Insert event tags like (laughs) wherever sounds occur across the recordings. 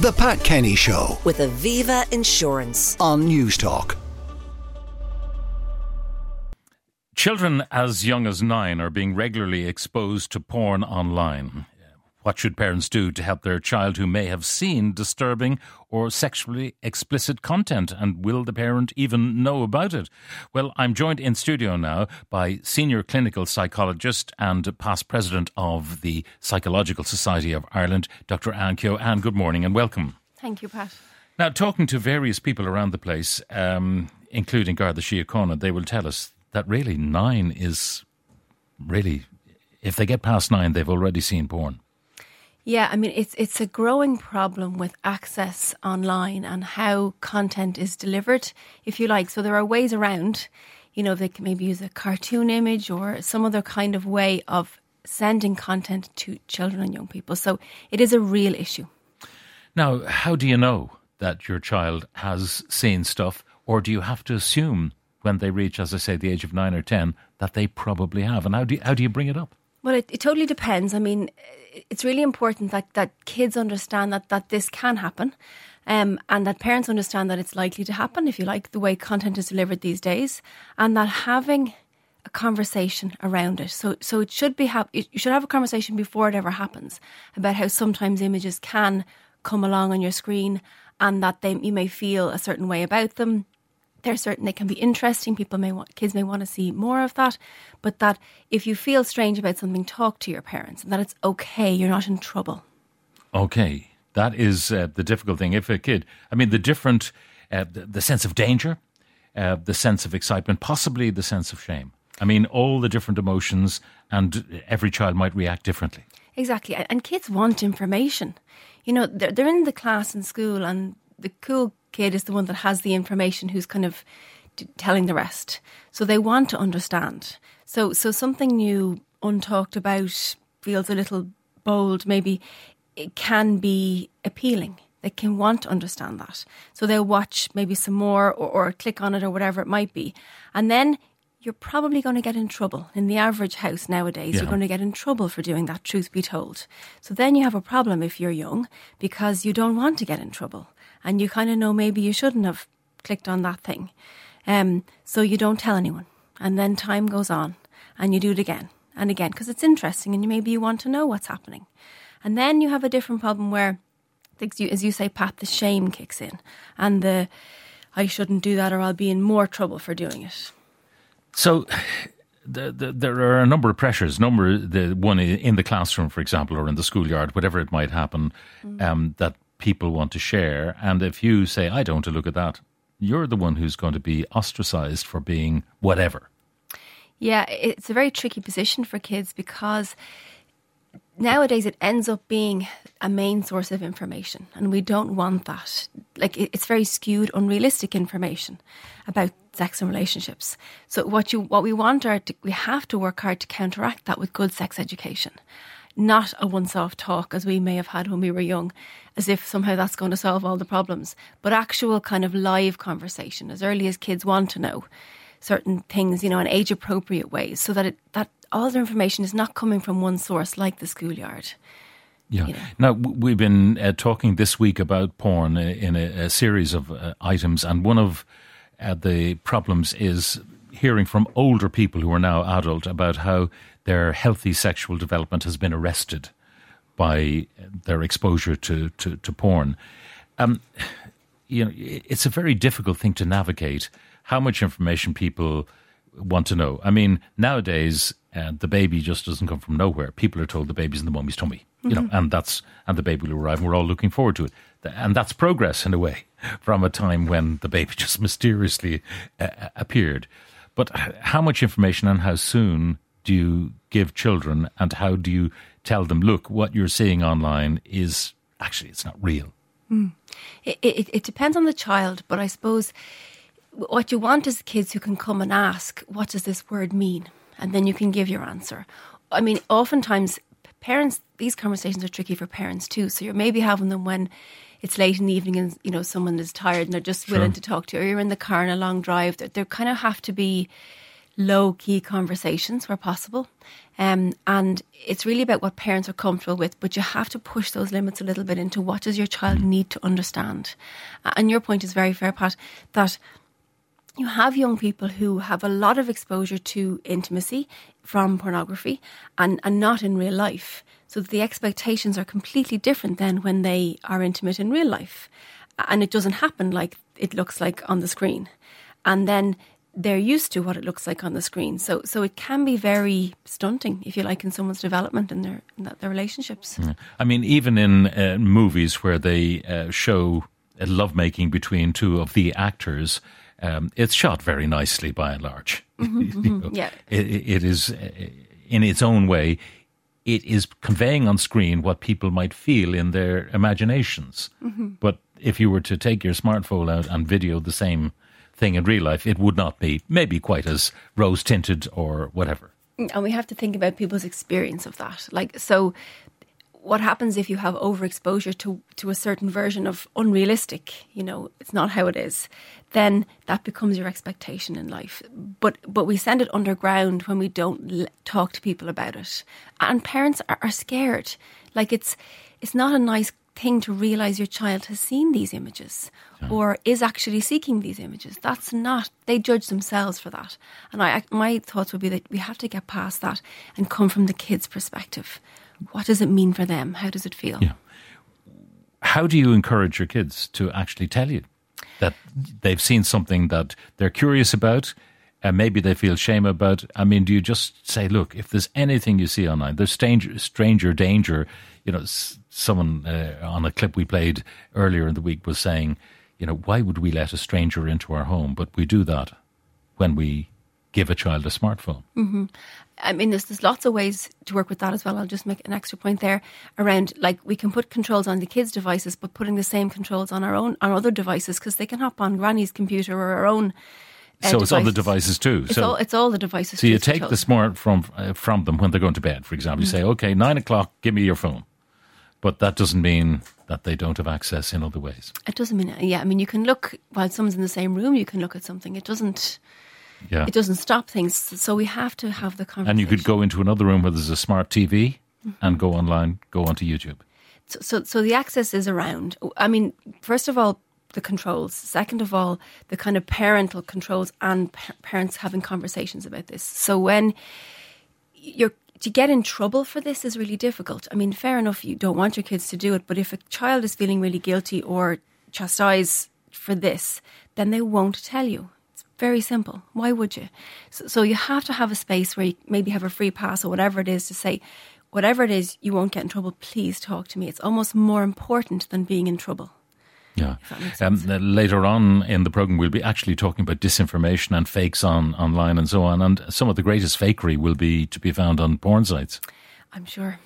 The Pat Kenny Show with Aviva Insurance. on News Talk. Children as young as nine are being regularly exposed to porn online. What should parents do to help their child who may have seen disturbing or sexually explicit content? And will the parent even know about it? Well, I'm joined in studio now by senior clinical psychologist and past president of the Psychological Society of Ireland, Dr. Anne Kehoe. Anne, good morning and welcome. Thank you, Pat. Now, talking to various people around the place, um, including Garda Síochána, they will tell us that really nine is really, if they get past nine, they've already seen porn. Yeah, I mean it's it's a growing problem with access online and how content is delivered, if you like. So there are ways around. You know, they can maybe use a cartoon image or some other kind of way of sending content to children and young people. So it is a real issue. Now, how do you know that your child has seen stuff, or do you have to assume when they reach, as I say, the age of nine or ten, that they probably have? And how do you, how do you bring it up? Well, it, it totally depends. I mean, it's really important that, that kids understand that, that this can happen um, and that parents understand that it's likely to happen, if you like, the way content is delivered these days, and that having a conversation around it. So, so it should be you should have a conversation before it ever happens about how sometimes images can come along on your screen and that they you may feel a certain way about them they're certain they can be interesting. People may want kids may want to see more of that, but that if you feel strange about something, talk to your parents and that it's okay. You're not in trouble. Okay, that is uh, the difficult thing. If a kid, I mean, the different, uh, the, the sense of danger, uh, the sense of excitement, possibly the sense of shame. I mean, all the different emotions, and every child might react differently. Exactly, and kids want information. You know, they're, they're in the class in school, and the cool kid is the one that has the information, who's kind of telling the rest. So they want to understand. So, so something new, untalked about, feels a little bold. Maybe it can be appealing. They can want to understand that. So they'll watch maybe some more or, or click on it or whatever it might be. And then you're probably going to get in trouble. In the average house nowadays, Yeah. you're going to get in trouble for doing that, truth be told. So then you have a problem if you're young because you don't want to get in trouble. And you kind of know maybe you shouldn't have clicked on that thing. Um, so you don't tell anyone. And then time goes on and you do it again and again because it's interesting and you, maybe you want to know what's happening. And then you have a different problem where, as you, say, Pat, the shame kicks in and the I shouldn't do that or I'll be in more trouble for doing it. So the, the, there are a number of pressures. Number the one in the classroom, for example, or in the schoolyard, whatever it might happen, um, that people want to share. And if you say, "I don't want to look at that," you're the one who's going to be ostracized for being whatever. Yeah, it's a very tricky position for kids because nowadays it ends up being a main source of information, and we don't want that. Like it's very skewed, unrealistic information about sex and relationships. So what you what we want are to, we have to work hard to counteract that with good sex education. Not a once-off talk as we may have had when we were young, as if somehow that's going to solve all the problems, but actual kind of live conversation as early as kids want to know certain things, you know, in age appropriate ways, so that it, that all their information is not coming from one source like the schoolyard. Yeah. You know. Now we've been uh, talking this week about porn uh, in a, a series of uh, items, and one of uh, the problems is hearing from older people who are now adult about how their healthy sexual development has been arrested by their exposure to to, to porn. Um, you know, it's a very difficult thing to navigate. How much information people want to know. I mean, nowadays uh, the baby just doesn't come from nowhere. People are told the baby's in the mummy's tummy, you know, and that's and the baby will arrive. and We're all looking forward to it, and that's progress in a way (laughs) from a time when the baby (laughs) just mysteriously uh, appeared. But how much information and how soon do you give children, and how do you tell them, look, what you're seeing online is actually it's not real. Mm. It, it, it depends on the child, but I suppose what you want is kids who can come and ask, what does this word mean? And then you can give your answer. I mean, oftentimes parents, these conversations are tricky for parents too. So you're maybe having them when it's late in the evening and, you know, someone is tired and they're just willing to talk to you, or you're in the car on a long drive. They kind of have to be low key conversations where possible. Um, and it's really about what parents are comfortable with, but you have to push those limits a little bit into what does your child need to understand. And your point is very fair, Pat, that you have young people who have a lot of exposure to intimacy from pornography and, and not in real life. So the expectations are completely different than when they are intimate in real life. And it doesn't happen like it looks like on the screen. And then they're used to what it looks like on the screen. So so it can be very stunting, if you like, in someone's development and their in their relationships. Yeah. I mean, even in uh, movies where they uh, show a lovemaking between two of the actors, um, it's shot very nicely by and large. Mm-hmm, (laughs) you know, yeah. it, it is, uh, in its own way, it is conveying on screen what people might feel in their imaginations. Mm-hmm. But if you were to take your smartphone out and video the same thing in real life, it would not be maybe quite as rose tinted or whatever. And we have to think about people's experience of that. Like, so what happens if you have overexposure to, to a certain version of unrealistic, you know, it's not how it is, then that becomes your expectation in life. But but we send it underground when we don't l- talk to people about it. And parents are, are scared. Like it's it's not a nice thing to realize your child has seen these images or is actually seeking these images. That's not, they judge themselves for that. And I, my thoughts would be that we have to get past that and come from the kid's perspective. What does it mean for them? How does it feel? Yeah. How do you encourage your kids to actually tell you that they've seen something that they're curious about and maybe they feel shame about? I mean, do you just say, look, if there's anything you see online, there's stranger, stranger danger. You know, someone uh, on a clip we played earlier in the week was saying, you know, why would we let a stranger into our home? But we do that when we give a child a smartphone. I mean, there's, there's lots of ways to work with that as well. I'll just make an extra point there around like we can put controls on the kids' devices, but putting the same controls on our own on other devices because they can hop on Granny's computer or our own. uh, so it's other devices. devices too. It's so all it's all the devices. So you take the smart from uh, from them when they're going to bed, for example. You say, Mm. "Okay, nine o'clock, give me your phone," but that doesn't mean that they don't have access in other ways. It doesn't mean yeah. I mean, you can look while someone's in the same room. You can look at something. It doesn't. Yeah, It doesn't stop things. So we have to have the conversation. and you could go into another room where there's a smart TV Mm-hmm. and go online, go onto YouTube. so, so so the access is around. I mean, first of all, the controls. Second of all, the kind of parental controls and pa- parents having conversations about this. So when you're to get in trouble for this is really difficult. I mean, fair enough, you don't want your kids to do it, but if a child is feeling really guilty or chastised for this, then they won't tell you. It's very simple. Why would you? So, so you have to have a space where you maybe have a free pass or whatever it is to say, whatever it is, you won't get in trouble. Please talk to me. It's almost more important than being in trouble. Yeah. Um, later on in the program, we'll be actually talking about disinformation and fakes on online and so on. And some of the greatest fakery will be to be found on porn sites. I'm sure.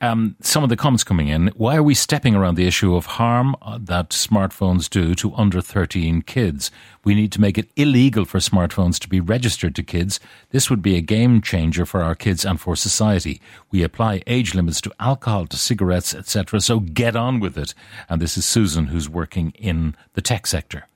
Um, some of the comments coming in. Why are we stepping around the issue of harm uh, that smartphones do to under 13 kids? We need to make it illegal for smartphones to be registered to kids. This would be a game changer for our kids and for society. We apply age limits to alcohol, to cigarettes, etc. So get on with it. And this is Susan, who's working in the tech sector.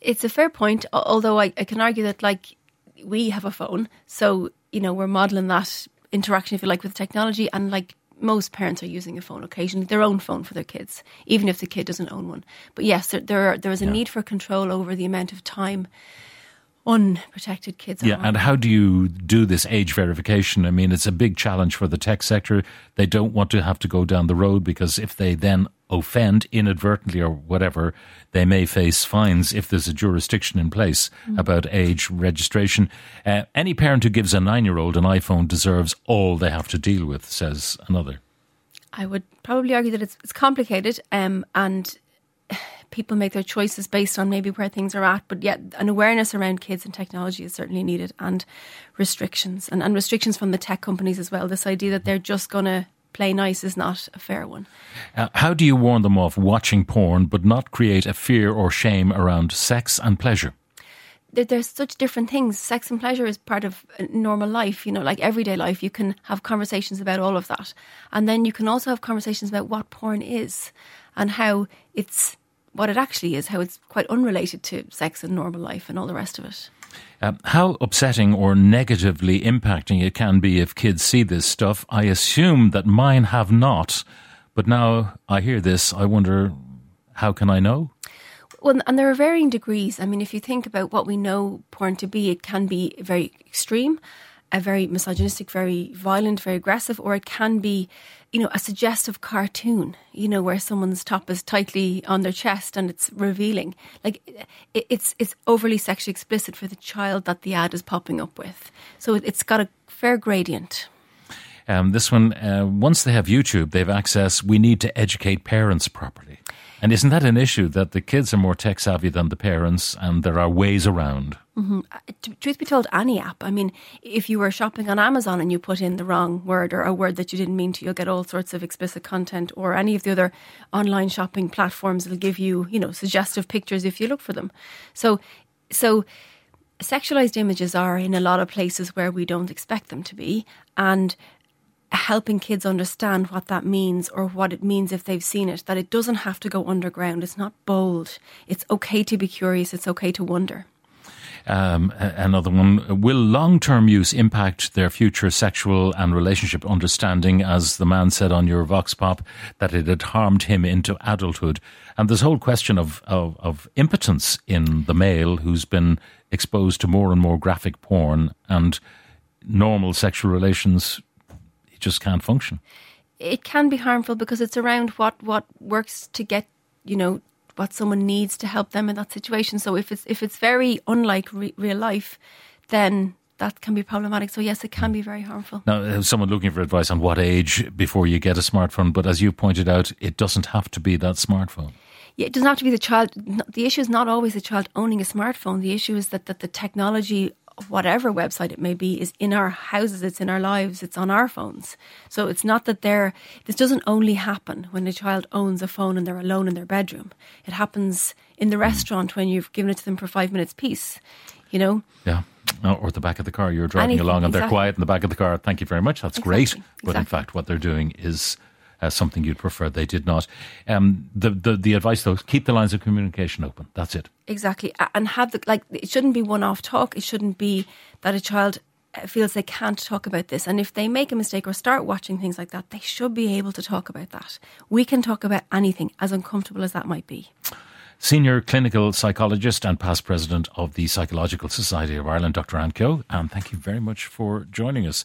It's a fair point, although I, I can argue that, like, we have a phone. So, you know, we're modeling that interaction, if you like, with technology. And, like, most parents are using a phone occasionally, their own phone for their kids, even if the kid doesn't own one. But yes, there, there, are, there is a need for control over the amount of time unprotected kids are Yeah, on. and how do you do this age verification? I mean, it's a big challenge for the tech sector. They don't want to have to go down the road because if they then offend inadvertently or whatever, they may face fines if there's a jurisdiction in place about age registration. Uh, any parent who gives a nine year old an iPhone deserves all they have to deal with, says another. I would probably argue that it's it's complicated, um, and (sighs) people make their choices based on maybe where things are at. But yet, an awareness around kids and technology is certainly needed, and restrictions and, and restrictions from the tech companies as well. This idea that they're just going to play nice is not a fair one. Uh, how do you warn them off watching porn but not create a fear or shame around sex and pleasure? There- there's such different things. Sex and pleasure is part of normal life, you know, like everyday life. You can have conversations about all of that. And then you can also have conversations about what porn is and how it's what it actually is, how it's quite unrelated to sex and normal life and all the rest of it. Um, how upsetting or negatively impacting it can be if kids see this stuff, I assume that mine have not. But now I hear this, I wonder how can I know? Well, and there are varying degrees. I mean, if you think about what we know porn to be, it can be very extreme, a very misogynistic, very violent, very aggressive, or it can be, you know, a suggestive cartoon, you know, where someone's top is tightly on their chest and it's revealing. Like it's it's overly sexually explicit for the child that the ad is popping up with. So it's got a fair gradient. Um, this one, uh, once they have YouTube, they have access. We need to educate parents properly. And isn't that an issue that the kids are more tech savvy than the parents and there are ways around? Mm-hmm. Uh, truth be told, any app. I mean, if you were shopping on Amazon and you put in the wrong word or a word that you didn't mean to, you'll get all sorts of explicit content. Or any of the other online shopping platforms will give you, you know, suggestive pictures if you look for them. So, so sexualized images are in a lot of places where we don't expect them to be, and helping kids understand what that means or what it means if they've seen it, that it doesn't have to go underground. It's not bold. It's okay to be curious. It's okay to wonder. Um, another one. Will long term use impact their future sexual and relationship understanding? As the man said on your Vox Pop, that it had harmed him into adulthood. And this whole question of, of, of impotence in the male who's been exposed to more and more graphic porn and normal sexual relations just can't function. It can be harmful because it's around what what works to get you know what someone needs to help them in that situation. So if it's if it's very unlike re- real life, then that can be problematic. So yes, it can be very harmful. Now, uh, someone looking for advice on what age before you get a smartphone, but as you pointed out, it doesn't have to be that smartphone. Yeah, it doesn't have to be the child. The issue is not always the child owning a smartphone. The issue is that, that the technology whatever website it may be is in our houses, it's in our lives, it's on our phones. So it's not that they're, this doesn't only happen when a child owns a phone and they're alone in their bedroom. It happens in the mm. restaurant when you've given it to them for five minutes peace, you know? Yeah. Oh, or the back of the car. You're driving Anything, along and exactly. they're quiet in the back of the car. Thank you very much. That's exactly, great. But in fact, what they're doing is uh, something you'd prefer they did not. Um, the, the the advice though, keep the lines of communication open. That's it. Exactly, and have the like. It shouldn't be one-off talk. It shouldn't be that a child uh, feels they can't talk about this. And if they make a mistake or start watching things like that, they should be able to talk about that. We can talk about anything, as uncomfortable as that might be. Senior clinical psychologist and past president of the Psychological Society of Ireland, Dr. Anne. And thank you very much for joining us.